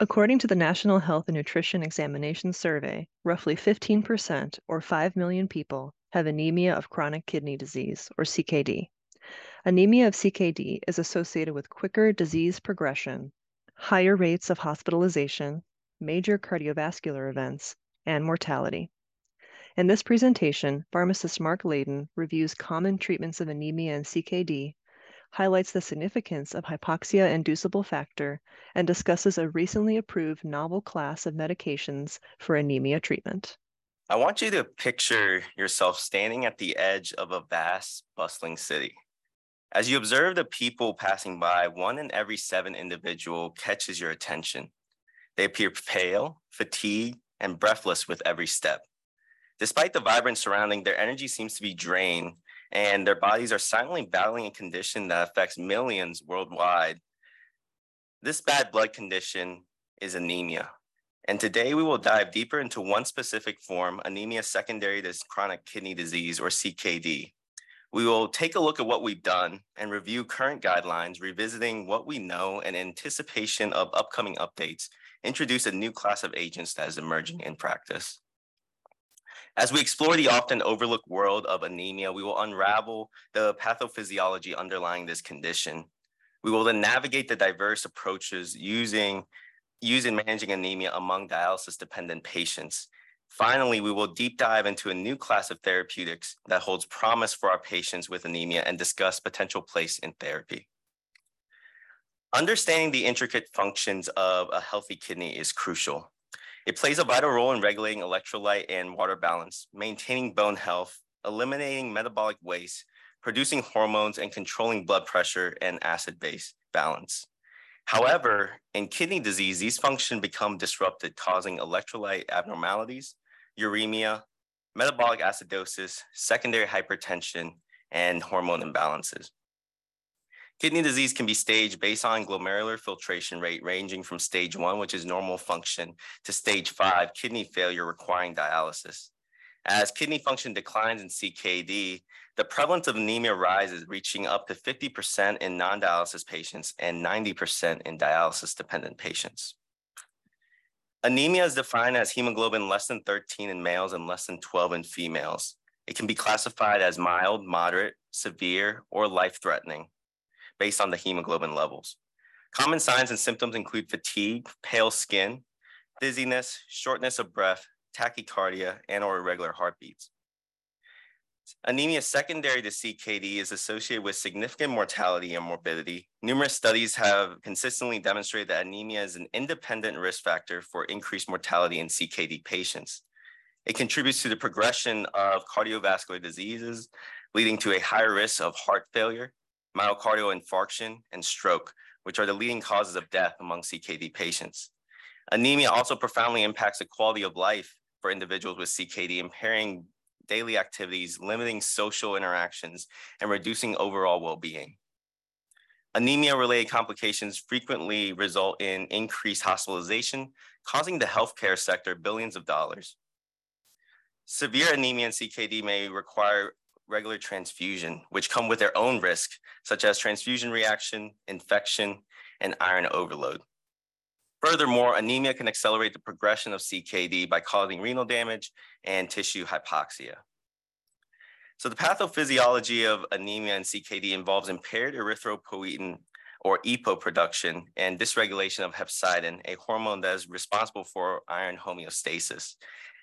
According to the National Health and Nutrition Examination Survey, roughly 15%, or 5 million people, have anemia of chronic kidney disease, or CKD. Anemia of CKD is associated with quicker disease progression, higher rates of hospitalization, major cardiovascular events, and mortality. In this presentation, pharmacist Mark Layden reviews common treatments of anemia and CKD highlights the significance of hypoxia inducible factor, and discusses a recently approved novel class of medications for anemia treatment. I want you to picture yourself standing at the edge of a vast, bustling city. As you observe the people passing by, one in every seven individual catches your attention. They appear pale, fatigued, and breathless with every step. Despite the vibrant surrounding, their energy seems to be drained and their bodies are silently battling a condition that affects millions worldwide. This bad blood condition is anemia. And today we will dive deeper into one specific form, anemia secondary to chronic kidney disease or CKD. We will take a look at what we've done and review current guidelines, revisiting what we know in anticipation of upcoming updates, introduce a new class of agents that is emerging in practice. As we explore the often overlooked world of anemia, we will unravel the pathophysiology underlying this condition. We will then navigate the diverse approaches using using managing anemia among dialysis dependent patients. Finally, we will deep dive into a new class of therapeutics that holds promise for our patients with anemia and discuss potential place in therapy. Understanding the intricate functions of a healthy kidney is crucial. It plays a vital role in regulating electrolyte and water balance, maintaining bone health, eliminating metabolic waste, producing hormones, and controlling blood pressure and acid base balance. However, in kidney disease, these functions become disrupted, causing electrolyte abnormalities, uremia, metabolic acidosis, secondary hypertension, and hormone imbalances. Kidney disease can be staged based on glomerular filtration rate ranging from stage one, which is normal function, to stage five, kidney failure requiring dialysis. As kidney function declines in CKD, the prevalence of anemia rises, reaching up to 50% in non dialysis patients and 90% in dialysis dependent patients. Anemia is defined as hemoglobin less than 13 in males and less than 12 in females. It can be classified as mild, moderate, severe, or life threatening based on the hemoglobin levels. Common signs and symptoms include fatigue, pale skin, dizziness, shortness of breath, tachycardia, and or irregular heartbeats. Anemia secondary to CKD is associated with significant mortality and morbidity. Numerous studies have consistently demonstrated that anemia is an independent risk factor for increased mortality in CKD patients. It contributes to the progression of cardiovascular diseases, leading to a higher risk of heart failure, myocardial infarction, and stroke, which are the leading causes of death among CKD patients. Anemia also profoundly impacts the quality of life for individuals with CKD, impairing daily activities, limiting social interactions, and reducing overall well-being. Anemia-related complications frequently result in increased hospitalization, causing the healthcare sector billions of dollars. Severe anemia in CKD may require regular transfusion, which come with their own risk, such as transfusion reaction, infection, and iron overload. Furthermore, anemia can accelerate the progression of CKD by causing renal damage and tissue hypoxia. So the pathophysiology of anemia and CKD involves impaired erythropoietin or EPO production and dysregulation of hepcidin, a hormone that is responsible for iron homeostasis.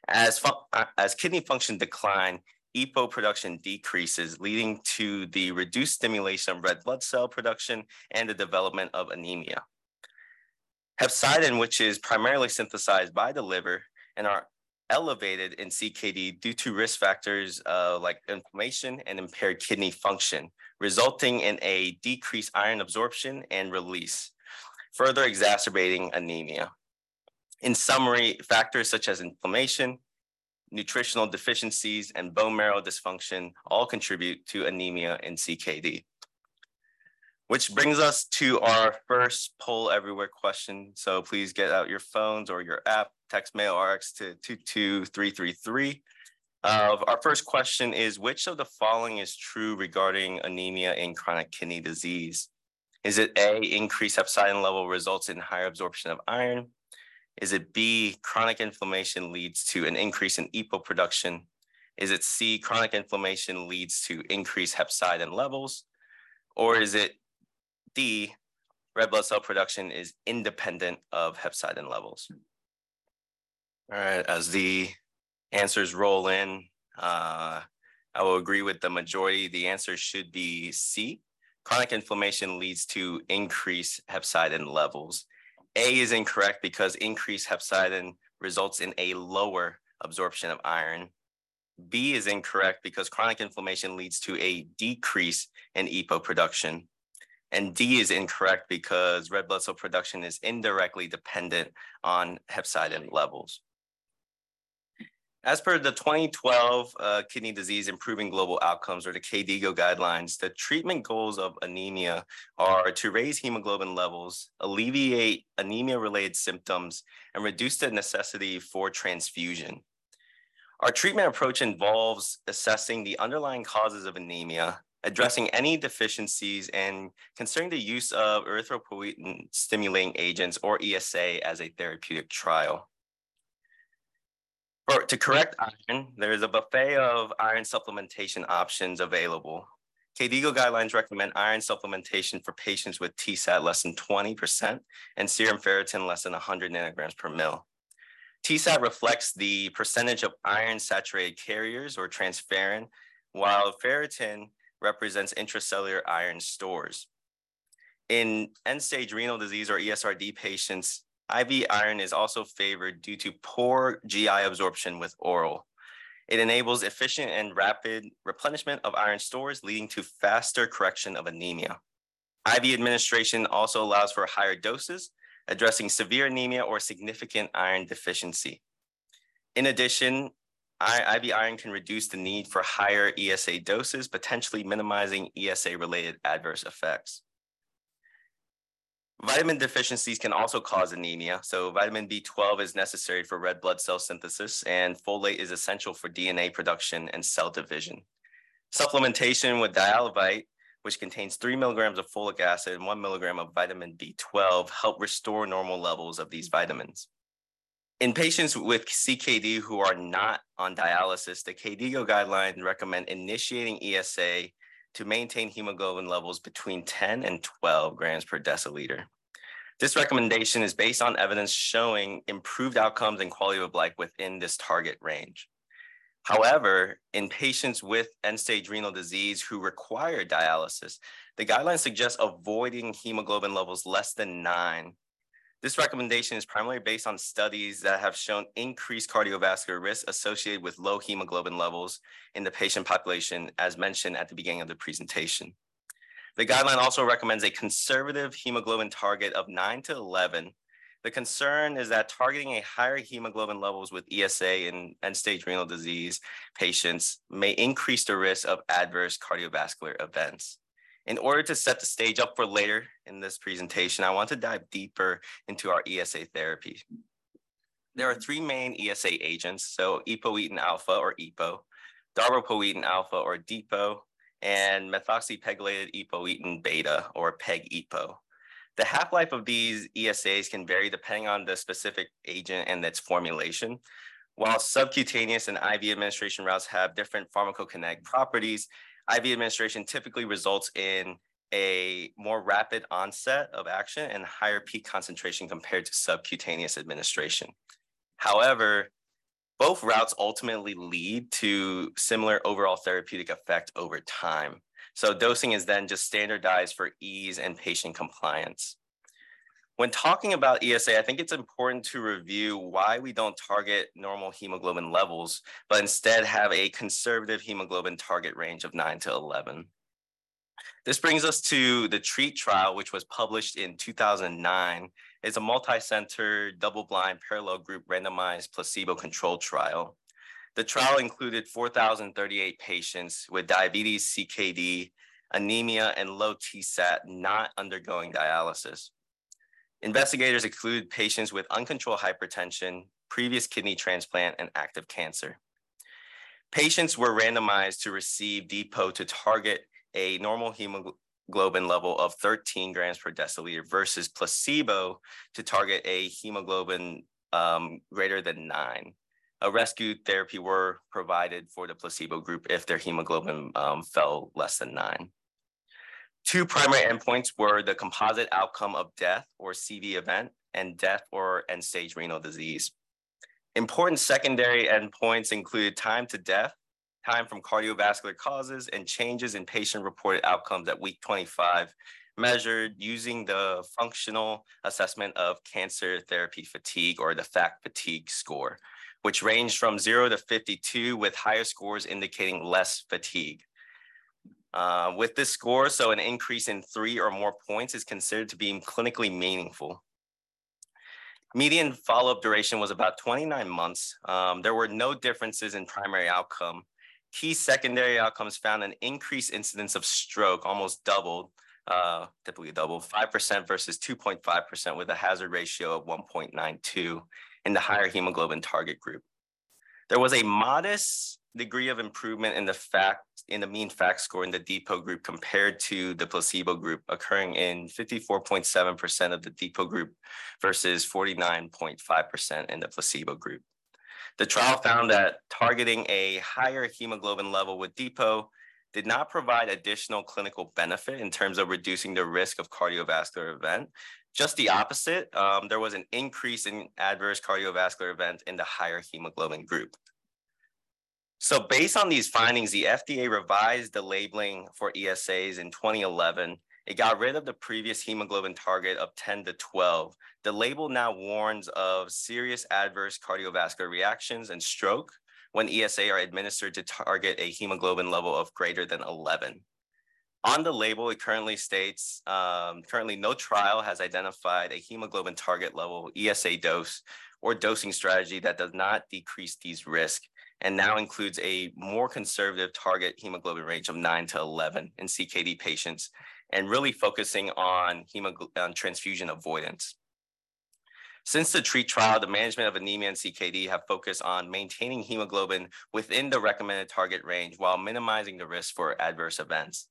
As, uh, as kidney function decline, EPO production decreases, leading to the reduced stimulation of red blood cell production and the development of anemia. Hepcidin, which is primarily synthesized by the liver and are elevated in CKD due to risk factors uh, like inflammation and impaired kidney function, resulting in a decreased iron absorption and release, further exacerbating anemia. In summary, factors such as inflammation, nutritional deficiencies, and bone marrow dysfunction all contribute to anemia in CKD. Which brings us to our first poll everywhere question. So please get out your phones or your app, text mail RX to 22333. Uh, our first question is, which of the following is true regarding anemia in chronic kidney disease? Is it A, increased hepcidin level results in higher absorption of iron? Is it B, chronic inflammation leads to an increase in EPO production? Is it C, chronic inflammation leads to increased hepcidin levels? Or is it D, red blood cell production is independent of hepcidin levels? All right, as the answers roll in, uh, I will agree with the majority. The answer should be C. Chronic inflammation leads to increased hepcidin levels. A is incorrect because increased hepcidin results in a lower absorption of iron. B is incorrect because chronic inflammation leads to a decrease in EPO production. And D is incorrect because red blood cell production is indirectly dependent on hepcidin levels. As per the 2012 uh, Kidney Disease Improving Global Outcomes or the KDIGO guidelines, the treatment goals of anemia are to raise hemoglobin levels, alleviate anemia-related symptoms, and reduce the necessity for transfusion. Our treatment approach involves assessing the underlying causes of anemia, addressing any deficiencies, and considering the use of erythropoietin stimulating agents or ESA as a therapeutic trial. For, to correct iron, there's a buffet of iron supplementation options available. KDIGO guidelines recommend iron supplementation for patients with TSAT less than 20% and serum ferritin less than 100 nanograms per mil. TSAT reflects the percentage of iron saturated carriers or transferrin, while ferritin represents intracellular iron stores. In end stage renal disease or ESRD patients, IV iron is also favored due to poor GI absorption with oral. It enables efficient and rapid replenishment of iron stores, leading to faster correction of anemia. IV administration also allows for higher doses, addressing severe anemia or significant iron deficiency. In addition, IV iron can reduce the need for higher ESA doses, potentially minimizing ESA-related adverse effects. Vitamin deficiencies can also cause anemia. So vitamin B12 is necessary for red blood cell synthesis and folate is essential for DNA production and cell division. Supplementation with dialyvite, which contains three milligrams of folic acid and one milligram of vitamin B12 help restore normal levels of these vitamins. In patients with CKD who are not on dialysis, the KDIGO guidelines recommend initiating ESA to maintain hemoglobin levels between 10 and 12 grams per deciliter. This recommendation is based on evidence showing improved outcomes and quality of life within this target range. However, in patients with end-stage renal disease who require dialysis, the guidelines suggest avoiding hemoglobin levels less than nine this recommendation is primarily based on studies that have shown increased cardiovascular risk associated with low hemoglobin levels in the patient population, as mentioned at the beginning of the presentation. The guideline also recommends a conservative hemoglobin target of 9 to 11. The concern is that targeting a higher hemoglobin levels with ESA in end-stage renal disease patients may increase the risk of adverse cardiovascular events. In order to set the stage up for later in this presentation, I want to dive deeper into our ESA therapy. There are three main ESA agents, so epoetin alpha or EPO, darbepoetin alpha or DEPO, and methoxypegylated epoetin beta or PEG-EPO. The half-life of these ESAs can vary depending on the specific agent and its formulation. While subcutaneous and IV administration routes have different pharmacokinetic properties, IV administration typically results in a more rapid onset of action and higher peak concentration compared to subcutaneous administration. However, both routes ultimately lead to similar overall therapeutic effect over time. So dosing is then just standardized for ease and patient compliance. When talking about ESA, I think it's important to review why we don't target normal hemoglobin levels, but instead have a conservative hemoglobin target range of 9 to 11. This brings us to the TREAT trial, which was published in 2009. It's a multi-center, double-blind, parallel group randomized placebo-controlled trial. The trial included 4,038 patients with diabetes, CKD, anemia, and low TSAT not undergoing dialysis. Investigators include patients with uncontrolled hypertension, previous kidney transplant, and active cancer. Patients were randomized to receive DEPO to target a normal hemoglobin level of 13 grams per deciliter versus placebo to target a hemoglobin um, greater than nine. A rescue therapy were provided for the placebo group if their hemoglobin um, fell less than nine. Two primary endpoints were the composite outcome of death or CV event and death or end stage renal disease. Important secondary endpoints included time to death, time from cardiovascular causes, and changes in patient-reported outcomes at week 25, measured using the functional assessment of cancer therapy fatigue or the FACT fatigue score, which ranged from 0 to 52 with higher scores indicating less fatigue. Uh, with this score, so an increase in three or more points is considered to be clinically meaningful. Median follow-up duration was about 29 months. Um, there were no differences in primary outcome. Key secondary outcomes found an increased incidence of stroke, almost doubled, uh, typically double, 5% versus 2.5% with a hazard ratio of 1.92 in the higher hemoglobin target group. There was a modest degree of improvement in the fact in the mean FACT score in the DEPO group compared to the placebo group occurring in 54.7% of the DEPO group versus 49.5% in the placebo group. The trial found that targeting a higher hemoglobin level with DEPO did not provide additional clinical benefit in terms of reducing the risk of cardiovascular event. Just the opposite, um, there was an increase in adverse cardiovascular event in the higher hemoglobin group. So based on these findings, the FDA revised the labeling for ESAs in 2011. It got rid of the previous hemoglobin target of 10 to 12. The label now warns of serious adverse cardiovascular reactions and stroke when ESA are administered to target a hemoglobin level of greater than 11. On the label, it currently states, um, currently no trial has identified a hemoglobin target level ESA dose or dosing strategy that does not decrease these risks and now includes a more conservative target hemoglobin range of 9 to 11 in CKD patients, and really focusing on, on transfusion avoidance. Since the TREAT trial, the management of anemia and CKD have focused on maintaining hemoglobin within the recommended target range while minimizing the risk for adverse events.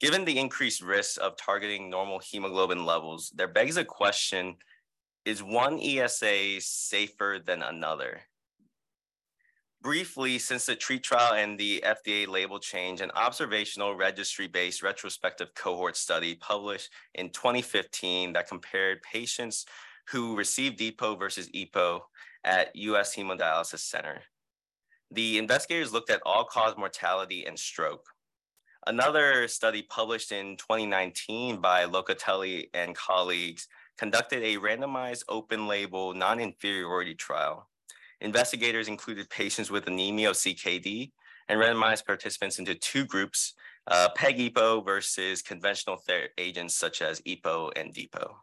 Given the increased risk of targeting normal hemoglobin levels, there begs a question, is one ESA safer than another? Briefly, since the TREAT trial and the FDA label change, an observational registry-based retrospective cohort study published in 2015 that compared patients who received DEPO versus EPO at US Hemodialysis Center. The investigators looked at all-cause mortality and stroke. Another study published in 2019 by Locatelli and colleagues conducted a randomized open label non-inferiority trial Investigators included patients with anemia of CKD and randomized participants into two groups, uh, PEG-EPO versus conventional agents such as EPO and DEPO.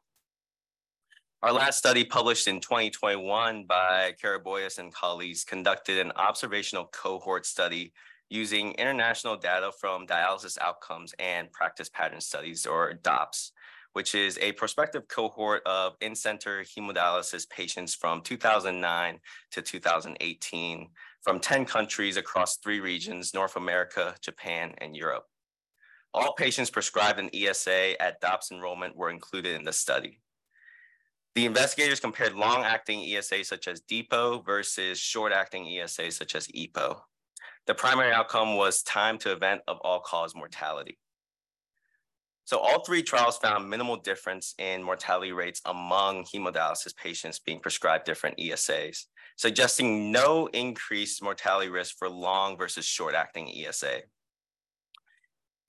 Our last study published in 2021 by Karaboyas and colleagues conducted an observational cohort study using international data from dialysis outcomes and practice pattern studies or DOPPS which is a prospective cohort of in-center hemodialysis patients from 2009 to 2018 from 10 countries across three regions, North America, Japan, and Europe. All patients prescribed an ESA at DOPPS enrollment were included in the study. The investigators compared long-acting ESA such as DEPO versus short-acting ESA such as EPO. The primary outcome was time to event of all-cause mortality. So all three trials found minimal difference in mortality rates among hemodialysis patients being prescribed different ESAs, suggesting no increased mortality risk for long versus short-acting ESA.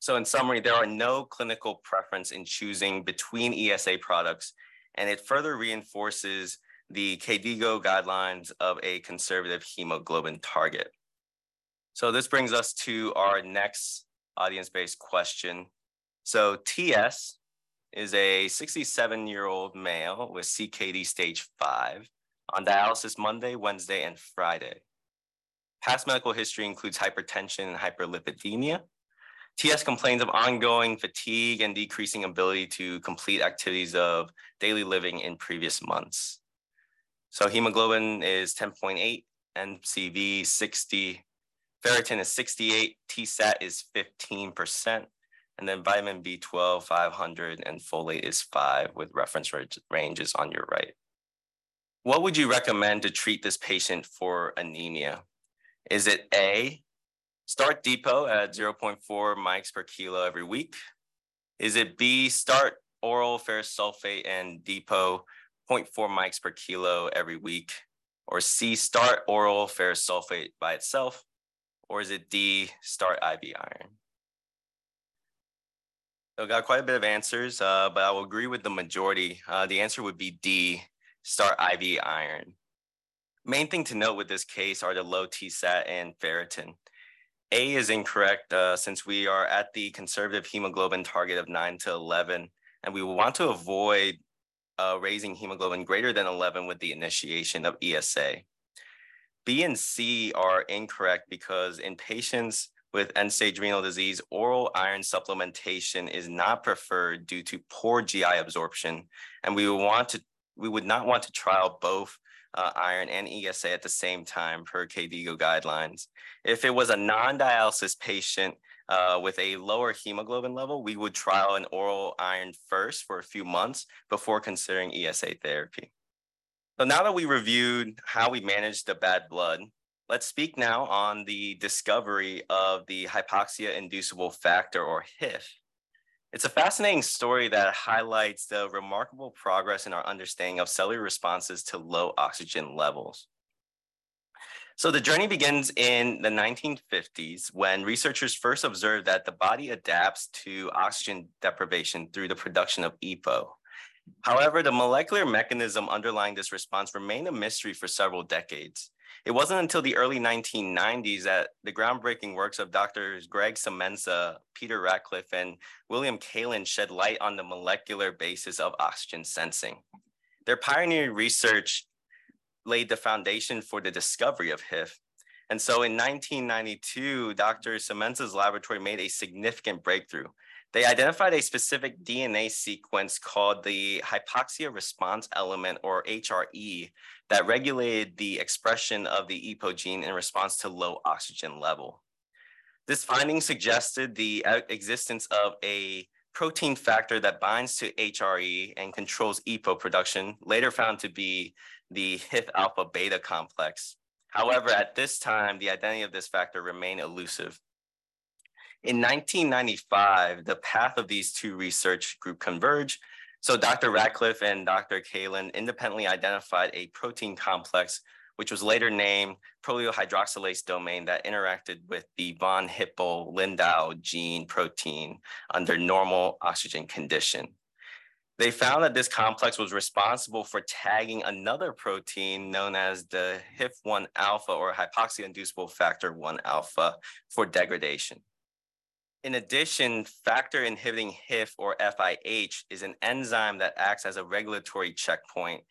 So in summary, there are no clinical preference in choosing between ESA products, and it further reinforces the KDIGO guidelines of a conservative hemoglobin target. So this brings us to our next audience-based question, so TS is a 67 year old male with CKD stage five on dialysis Monday, Wednesday, and Friday. Past medical history includes hypertension and hyperlipidemia. TS complains of ongoing fatigue and decreasing ability to complete activities of daily living in previous months. So hemoglobin is 10.8, MCV 60, ferritin is 68, TSAT is 15%, and then vitamin B12 500 and folate is 5 with reference ranges on your right. What would you recommend to treat this patient for anemia? Is it A, start DEPO at 0.4 mics per kilo every week? Is it B, start oral ferrous sulfate and DEPO 0.4 mics per kilo every week? Or C, start oral ferrous sulfate by itself? Or is it D, start IV iron? So got quite a bit of answers, uh, but I will agree with the majority. Uh, the answer would be D, start IV iron. Main thing to note with this case are the low TSAT and ferritin. A is incorrect uh, since we are at the conservative hemoglobin target of 9 to 11, and we want to avoid uh, raising hemoglobin greater than 11 with the initiation of ESA. B and C are incorrect because in patients with end-stage renal disease, oral iron supplementation is not preferred due to poor GI absorption, and we would want to we would not want to trial both uh, iron and ESA at the same time per KDIGO guidelines. If it was a non-dialysis patient uh, with a lower hemoglobin level, we would trial an oral iron first for a few months before considering ESA therapy. So now that we reviewed how we manage the bad blood, let's speak now on the discovery of the mm. hypoxia inducible factor or HIF. It's a fascinating story that highlights the remarkable progress in our understanding of cellular responses to low oxygen levels. So the journey begins in the 1950s when researchers first observed that the body adapts to oxygen deprivation through the production of EPO. However, the molecular mechanism underlying this response remained a mystery for several decades. It wasn't until the early 1990s that the groundbreaking works of Drs. Greg Semenza, Peter Ratcliffe, and William Kaelin shed light on the molecular basis of oxygen sensing. Their pioneering research laid the foundation for the discovery of HIF. And so in 1992, Dr. Semenza's laboratory made a significant breakthrough. They identified a specific DNA sequence called the hypoxia response element or HRE that regulated the expression of the EPO gene in response to low oxygen level. This finding suggested the uh, existence of a protein factor that binds to HRE and controls EPO production, later found to be the HIF alpha beta complex. However, at this time, the identity of this factor remained elusive. In 1995, the path of these two research group converged so Dr. Ratcliffe and Dr. Kaelin independently identified a protein complex, which was later named prolyl hydroxylase domain that interacted with the von Hippel-Lindau gene protein under normal oxygen condition. They found that this complex was responsible for tagging another protein known as the HIF1 alpha or hypoxia inducible factor 1 alpha for degradation. In addition, factor inhibiting HIF or FIH is an enzyme that acts as a regulatory checkpoint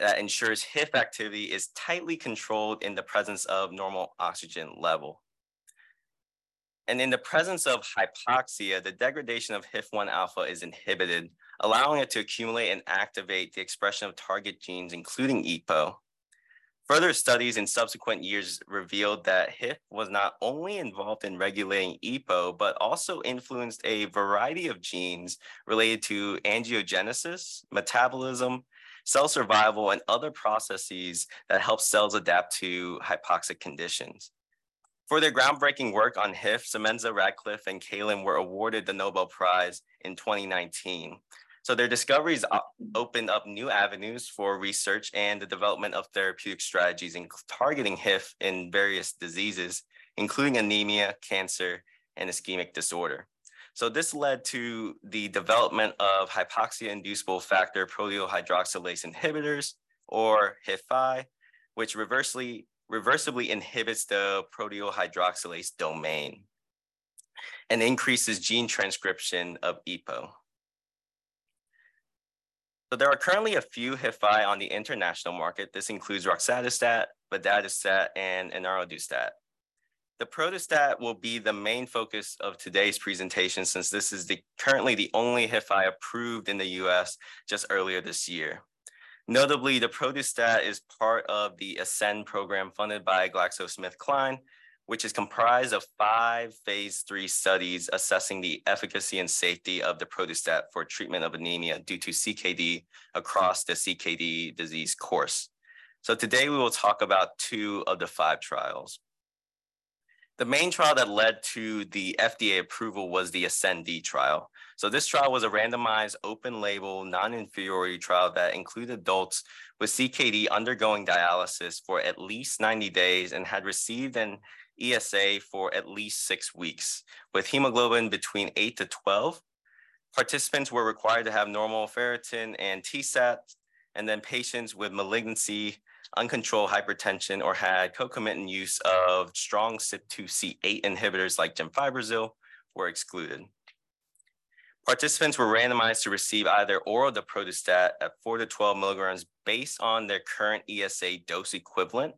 that ensures HIF activity is tightly controlled in the presence of normal oxygen level. And in the presence of hypoxia, the degradation of HIF1 alpha is inhibited, allowing it to accumulate and activate the expression of target genes, including EPO, Further studies in subsequent years revealed that HIF was not only involved in regulating EPO, but also influenced a variety of genes related to angiogenesis, metabolism, cell survival, and other processes that help cells adapt to hypoxic conditions. For their groundbreaking work on HIF, Semenza Ratcliffe and Kaelin were awarded the Nobel Prize in 2019. So their discoveries uh, opened up new avenues for research and the development of therapeutic strategies in targeting HIF in various diseases, including anemia, cancer, and ischemic disorder. So this led to the development of hypoxia-inducible factor prolyl hydroxylase inhibitors, or HIF-I, which reversely, reversibly inhibits the prolyl hydroxylase domain and increases gene transcription of EPO. So there are currently a few HIF-I on the international market. This includes roxadustat, vadadustat, and enarodustat. The protostat will be the main focus of today's presentation since this is the currently the only HIF-I approved in the US just earlier this year. Notably, daprodustat is part of the ASCEND program funded by GlaxoSmithKline, which is comprised of five phase three studies assessing the efficacy and safety of daprodustat for treatment of anemia due to CKD across the CKD disease course. So today we will talk about two of the five trials. The main trial that led to the FDA approval was the ASCEND trial. So this trial was a randomized open label non-inferiority trial that included adults with CKD undergoing dialysis for at least 90 days and had received an ESA for at least six weeks. With hemoglobin between 8 to 12, participants were required to have normal ferritin and TSAT, and then patients with malignancy, uncontrolled hypertension, or had concomitant use of strong CYP2C8 inhibitors like gemfibrozil were excluded. Participants were randomized to receive either oral daprodustat at 4 to 12 milligrams based on their current ESA dose equivalent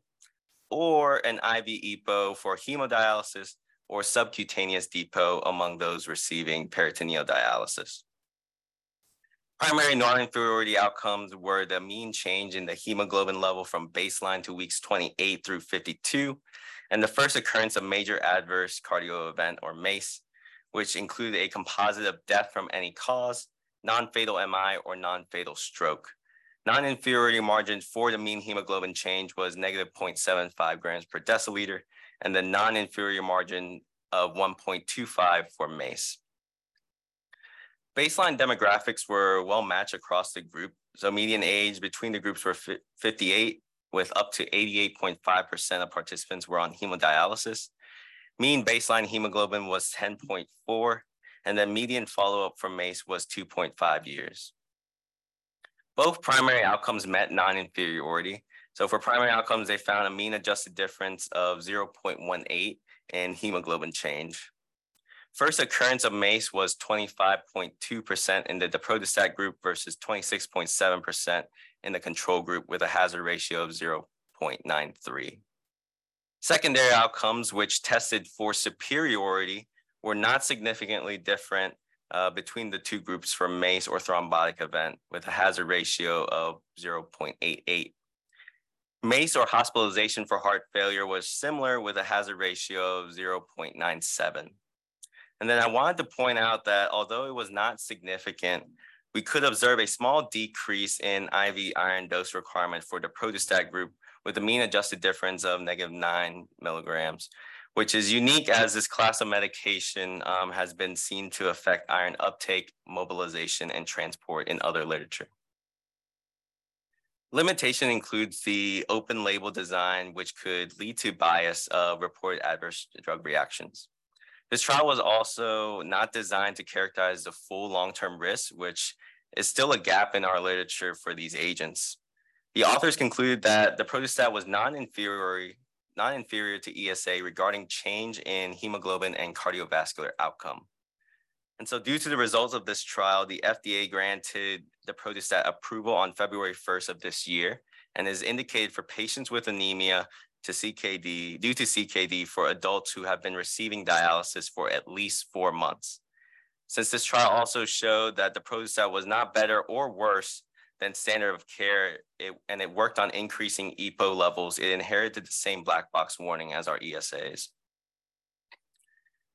or an IV EPO for hemodialysis or subcutaneous depot among those receiving peritoneal dialysis. Primary non-inferiority outcomes were the mean change in the hemoglobin level from baseline to weeks 28 through 52, and the first occurrence of major adverse cardio event or MACE, which included a composite of death from any cause, non-fatal MI, or non-fatal stroke. Non-inferiority margin for the mean hemoglobin change was negative 0.75 grams per deciliter, and the non-inferior margin of 1.25 for MACE. Baseline demographics were well matched across the group. So median age between the groups were 58, with up to 88.5% of participants were on hemodialysis. Mean baseline hemoglobin was 10.4, and the median follow-up for MACE was 2.5 years. Both primary outcomes met non-inferiority. So for primary outcomes, they found a mean adjusted difference of 0.18 in hemoglobin change. First occurrence of MACE was 25.2% in the daprodustat group versus 26.7% in the control group with a hazard ratio of 0.93. Secondary outcomes, which tested for superiority, were not significantly different uh, between the two groups for MACE or thrombotic event with a hazard ratio of 0.88. MACE or hospitalization for heart failure was similar with a hazard ratio of 0.97. And then I wanted to point out that although it was not significant, we could observe a small decrease in IV iron dose requirement for daprodustat group with a mean adjusted difference of negative nine milligrams which is unique as this class of medication um, has been seen to affect iron uptake, mobilization, and transport in other literature. Limitation includes the open label design, which could lead to bias of reported adverse drug reactions. This trial was also not designed to characterize the full long-term risk, which is still a gap in our literature for these agents. The authors concluded that daprodustat was non-inferior not inferior to ESA regarding change in hemoglobin and cardiovascular outcome. And so due to the results of this trial, the FDA granted daprodustat approval on February 1st of this year and is indicated for patients with anemia to CKD, due to CKD for adults who have been receiving dialysis for at least four months. Since this trial also showed that daprodustat was not better or worse than standard of care, it, and it worked on increasing EPO levels. It inherited the same black box warning as our ESAs.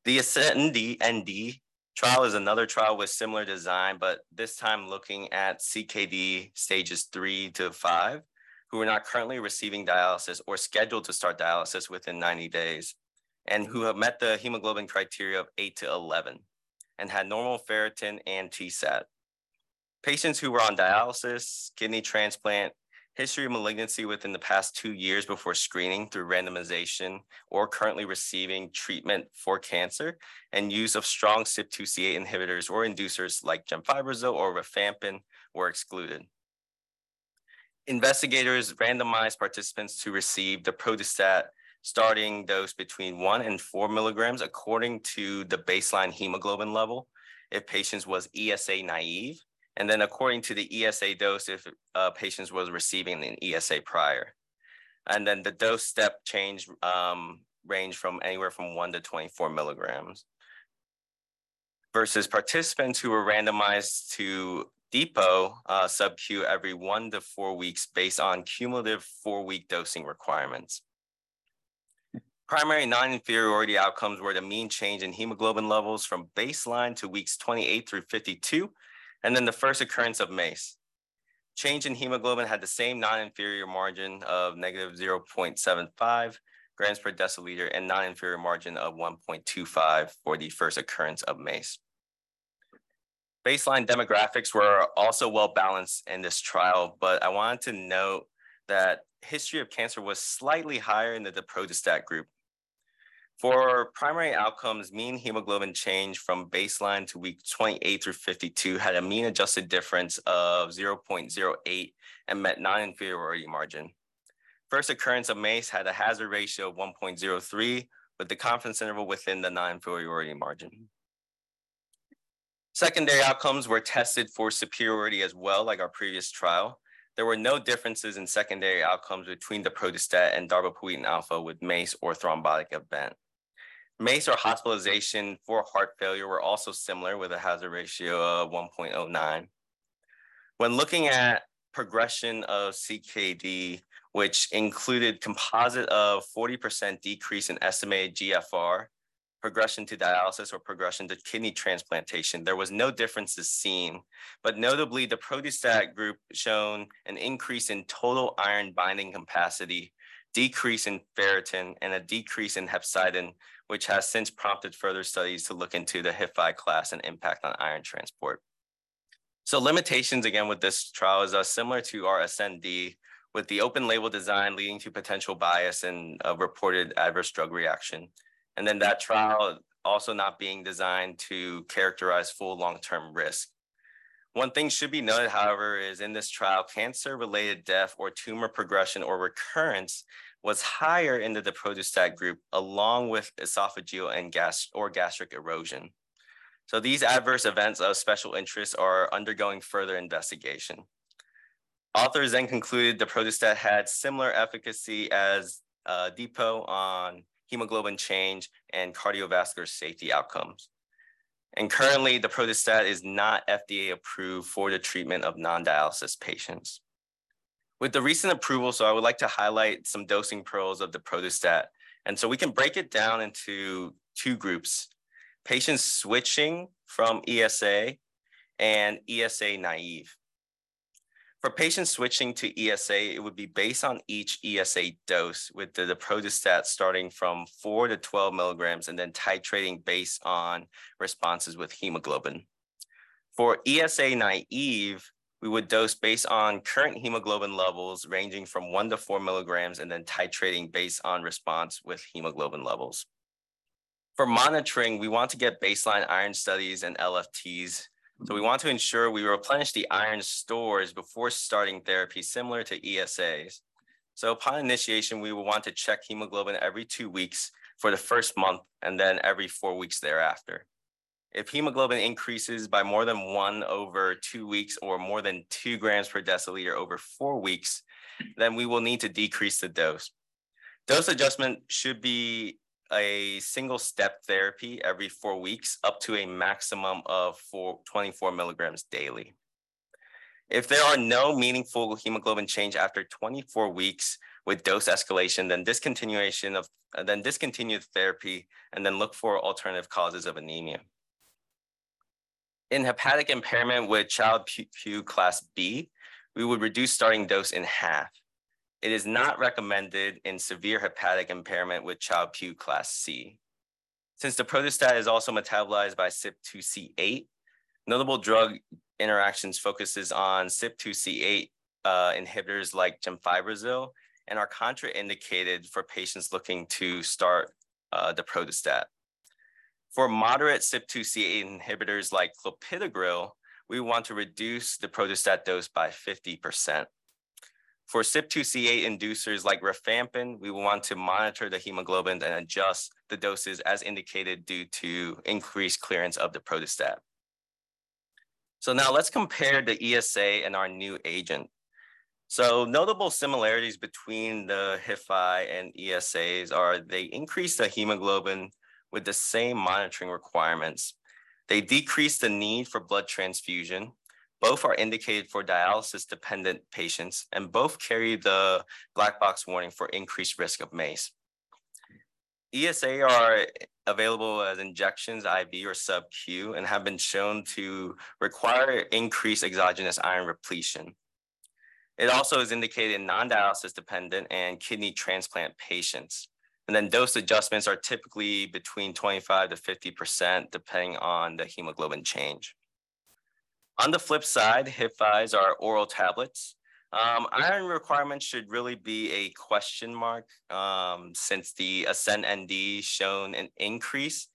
The ASCEND ND trial is another trial with similar design, but this time looking at CKD stages three to five, who are not currently receiving dialysis or scheduled to start dialysis within 90 days, and who have met the hemoglobin criteria of 8 to 11 and had normal ferritin and TSAT. Patients who were on dialysis, kidney transplant, history of malignancy within the past two years before screening through randomization or currently receiving treatment for cancer and use of strong CYP2C8 inhibitors or inducers like gemfibrozil or rifampin were excluded. Investigators randomized participants to receive daprodustat starting dose between one and four milligrams according to the baseline hemoglobin level if patients was ESA naive And then according to the ESA dose, if uh, patients was receiving an ESA prior. And then the dose step change um, range from anywhere from one to 24 milligrams versus participants who were randomized to DEPO uh, sub-Q every one to four weeks based on cumulative four-week dosing requirements. Primary non-inferiority outcomes were the mean change in hemoglobin levels from baseline to weeks 28 through 52, and then the first occurrence of MACE. Change in hemoglobin had the same non-inferior margin of negative 0.75 grams per deciliter and non-inferior margin of 1.25 for the first occurrence of MACE. Baseline demographics were also well balanced in this trial, but I wanted to note that history of cancer was slightly higher in the daprodustat group for primary outcomes, mean hemoglobin change from baseline to week 28 through 52 had a mean adjusted difference of 0.08 and met non-inferiority margin. First occurrence of MACE had a hazard ratio of 1.03 with the confidence interval within the non-inferiority margin. Secondary outcomes were tested for superiority as well, like our previous trial. There were no differences in secondary outcomes between daprodustat and darbepoetin alpha with MACE or thrombotic event. MACE or hospitalization for heart failure were also similar with a hazard ratio of 1.09. When looking at progression of CKD, which included composite of 40% decrease in estimated GFR, progression to dialysis or progression to kidney transplantation, there was no differences seen. But notably, the daprodustat group shown an increase in total iron binding capacity, decrease in ferritin, and a decrease in hepcidin, which has since prompted further studies to look into the HIF-5 class and impact on iron transport. So limitations again with this trial is uh, similar to our ASCEND-D with the open label design leading to potential bias and a reported adverse drug reaction. And then that trial also not being designed to characterize full long-term risk. One thing should be noted, however, is in this trial, cancer-related death or tumor progression or recurrence was higher in the daprodustat group along with esophageal and gas or gastric erosion. So these adverse events of special interest are undergoing further investigation. Authors then concluded daprodustat had similar efficacy as uh, DEPO on hemoglobin change and cardiovascular safety outcomes. And currently, daprodustat is not FDA approved for the treatment of non-dialysis patients. With the recent approval, so I would like to highlight some dosing pearls of daprodustat. And so we can break it down into two groups, patients switching from ESA and ESA naive. For patients switching to ESA, it would be based on each ESA dose with the, the starting from four to 12 milligrams and then titrating based on responses with hemoglobin. For ESA naive, we would dose based on current hemoglobin levels ranging from one to four milligrams and then titrating based on response with hemoglobin levels. For monitoring, we want to get baseline iron studies and LFTs. So we want to ensure we replenish the iron stores before starting therapy, similar to ESAs. So upon initiation, we will want to check hemoglobin every two weeks for the first month and then every four weeks thereafter. If hemoglobin increases by more than one over two weeks or more than two grams per deciliter over four weeks, then we will need to decrease the dose. Dose adjustment should be a single step therapy every four weeks up to a maximum of four, 24 milligrams daily. If there are no meaningful hemoglobin change after 24 weeks with dose escalation, then discontinuation of then discontinue therapy and then look for alternative causes of anemia. In hepatic impairment with Child-Pugh class B, we would reduce starting dose in half. It is not recommended in severe hepatic impairment with Child-Pugh class C. Since daprodustat is also metabolized by CYP2C8, notable drug interactions focuses on CYP2C8 uh, inhibitors like gemfibrozil and are contraindicated for patients looking to start uh, daprodustat. For moderate CYP2C8 inhibitors like clopidogrel, we want to reduce the daprodustat dose by 50%. For CYP2C8 inducers like rifampin, we want to monitor the hemoglobin and adjust the doses as indicated due to increased clearance of the daprodustat. So now let's compare the ESA and our new agent. So notable similarities between the HIF-5 and ESAs are they increase the hemoglobin with the same monitoring requirements. They decrease the need for blood transfusion. Both are indicated for dialysis dependent patients and both carry the black box warning for increased risk of MACE. ESA are available as injections, IV or sub-Q, and have been shown to require increased exogenous iron repletion. It also is indicated in non-dialysis dependent and kidney transplant patients. And then dose adjustments are typically between 25 to 50%, depending on the hemoglobin change. On the flip side, HIF-PHIs are oral tablets. Um, iron requirements should really be a question mark um, since the Ascend ND shown an increase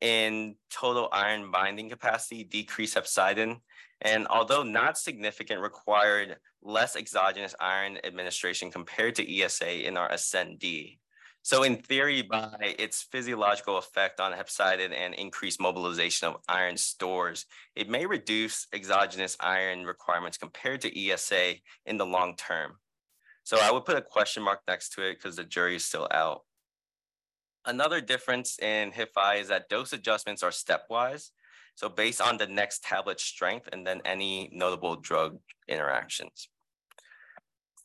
in total iron binding capacity, decreased hepcidin, and although not significant, required less exogenous iron administration compared to ESA in our Ascend D. So in theory, by its physiological effect on hepcidin and increased mobilization of iron stores, it may reduce exogenous iron requirements compared to ESA in the long term. So I would put a question mark next to it because the jury is still out. Another difference in HIF-PHI is that dose adjustments are stepwise. So based on the next tablet strength and then any notable drug interactions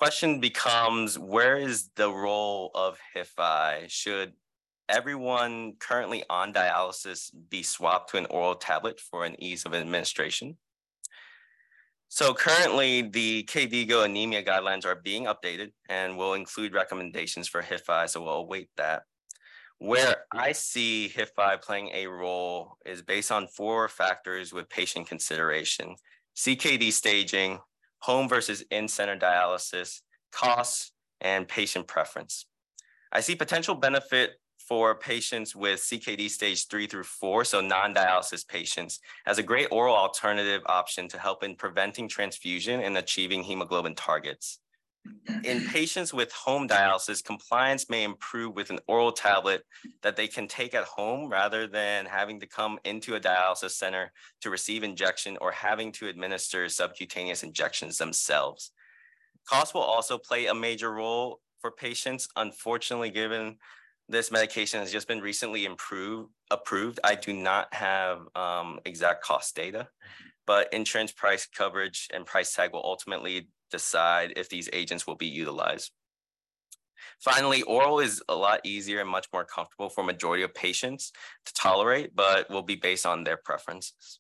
question becomes where is the role of HIF-PHI? Should everyone currently on dialysis be swapped to an oral tablet for an ease of administration? So currently the KDIGO anemia guidelines are being updated and will include recommendations for HIF-PHI, so we'll await that. Where mm-hmm. I see HIF-PHI playing a role is based on four factors with patient consideration. CKD staging, home versus in-center dialysis, costs, and patient preference. I see potential benefit for patients with CKD stage three through four, so non-dialysis patients, as a great oral alternative option to help in preventing transfusion and achieving hemoglobin targets. In patients with home dialysis, compliance may improve with an oral tablet that they can take at home rather than having to come into a dialysis center to receive injection or having to administer subcutaneous injections themselves. Cost will also play a major role for patients. Unfortunately, given this medication has just been recently improved, approved, I do not have um, exact cost data, but insurance price coverage and price tag will ultimately decide if these agents will be utilized. Finally, oral is a lot easier and much more comfortable for majority of patients to tolerate, but will be based on their preferences.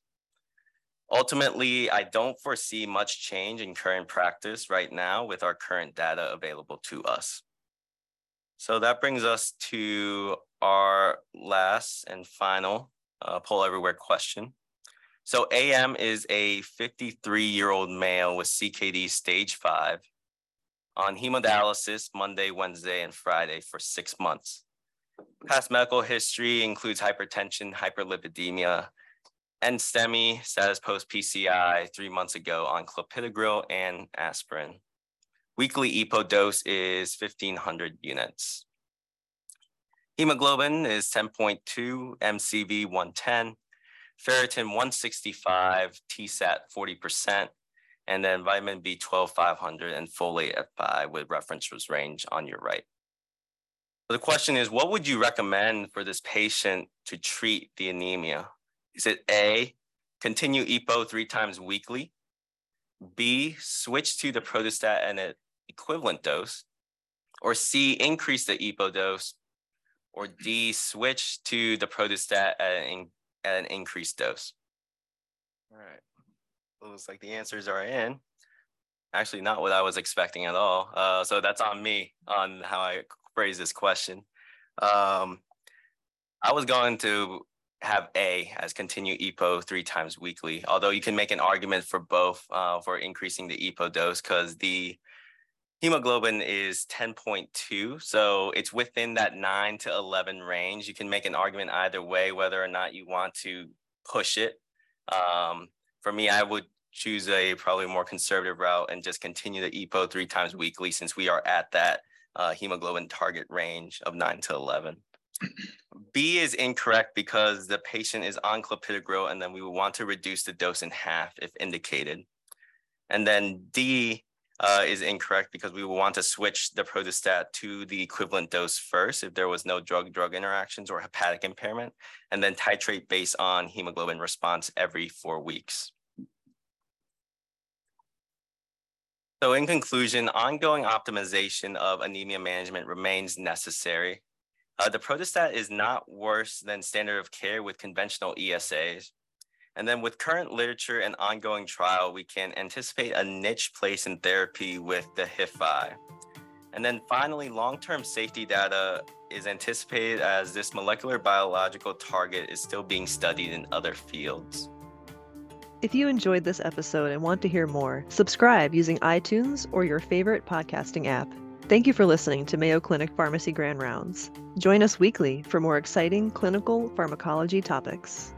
Ultimately, I don't foresee much change in current practice right now with our current data available to us. So that brings us to our last and final uh, poll everywhere question. So AM is a 53 year old male with CKD stage five on hemodialysis Monday, Wednesday, and Friday for six months. Past medical history includes hypertension, hyperlipidemia, and STEMI status post PCI three months ago on clopidogrel and aspirin. Weekly EPO dose is 1500 units. Hemoglobin is 10.2, MCV 110, ferritin 165, TSAT 40%, and then vitamin B12 500 and folate F5 with reference range on your right. So the question is, what would you recommend for this patient to treat the anemia? Is it A, continue EPO three times weekly? B, switch to daprodustat at an equivalent dose? Or C, increase the EPO dose? Or D, switch to daprodustat at an at an increased dose. All right. Looks like the answers are in. Actually, not what I was expecting at all. Uh, so that's on me on how I phrase this question. Um, I was going to have A as continue EPO three times weekly, although you can make an argument for both uh, for increasing the EPO dose because the hemoglobin is 10.2 so it's within that 9 to 11 range. You can make an argument either way whether or not you want to push it. Um, for me i would choose a probably more conservative route and just continue the epo three times weekly since we are at that uh, hemoglobin target range of 9 to 11 B is incorrect because the patient is on clopidogrel and then we would want to reduce the dose in half if indicated. And then D uh, is incorrect because we will want to switch daprodustat to the equivalent dose first if there was no drug-drug interactions or hepatic impairment, and then titrate based on hemoglobin response every four weeks. So in conclusion, ongoing optimization of anemia management remains necessary. Uh, daprodustat is not worse than standard of care with conventional ESAs. And then with current literature and ongoing trial, we can anticipate a niche place in therapy with the HIF-PHI. And then finally, long-term safety data is anticipated as this molecular biological target is still being studied in other fields. If you enjoyed this episode and want to hear more, subscribe using iTunes or your favorite podcasting app. Thank you for listening to Mayo Clinic Pharmacy Grand Rounds. Join us weekly for more exciting clinical pharmacology topics.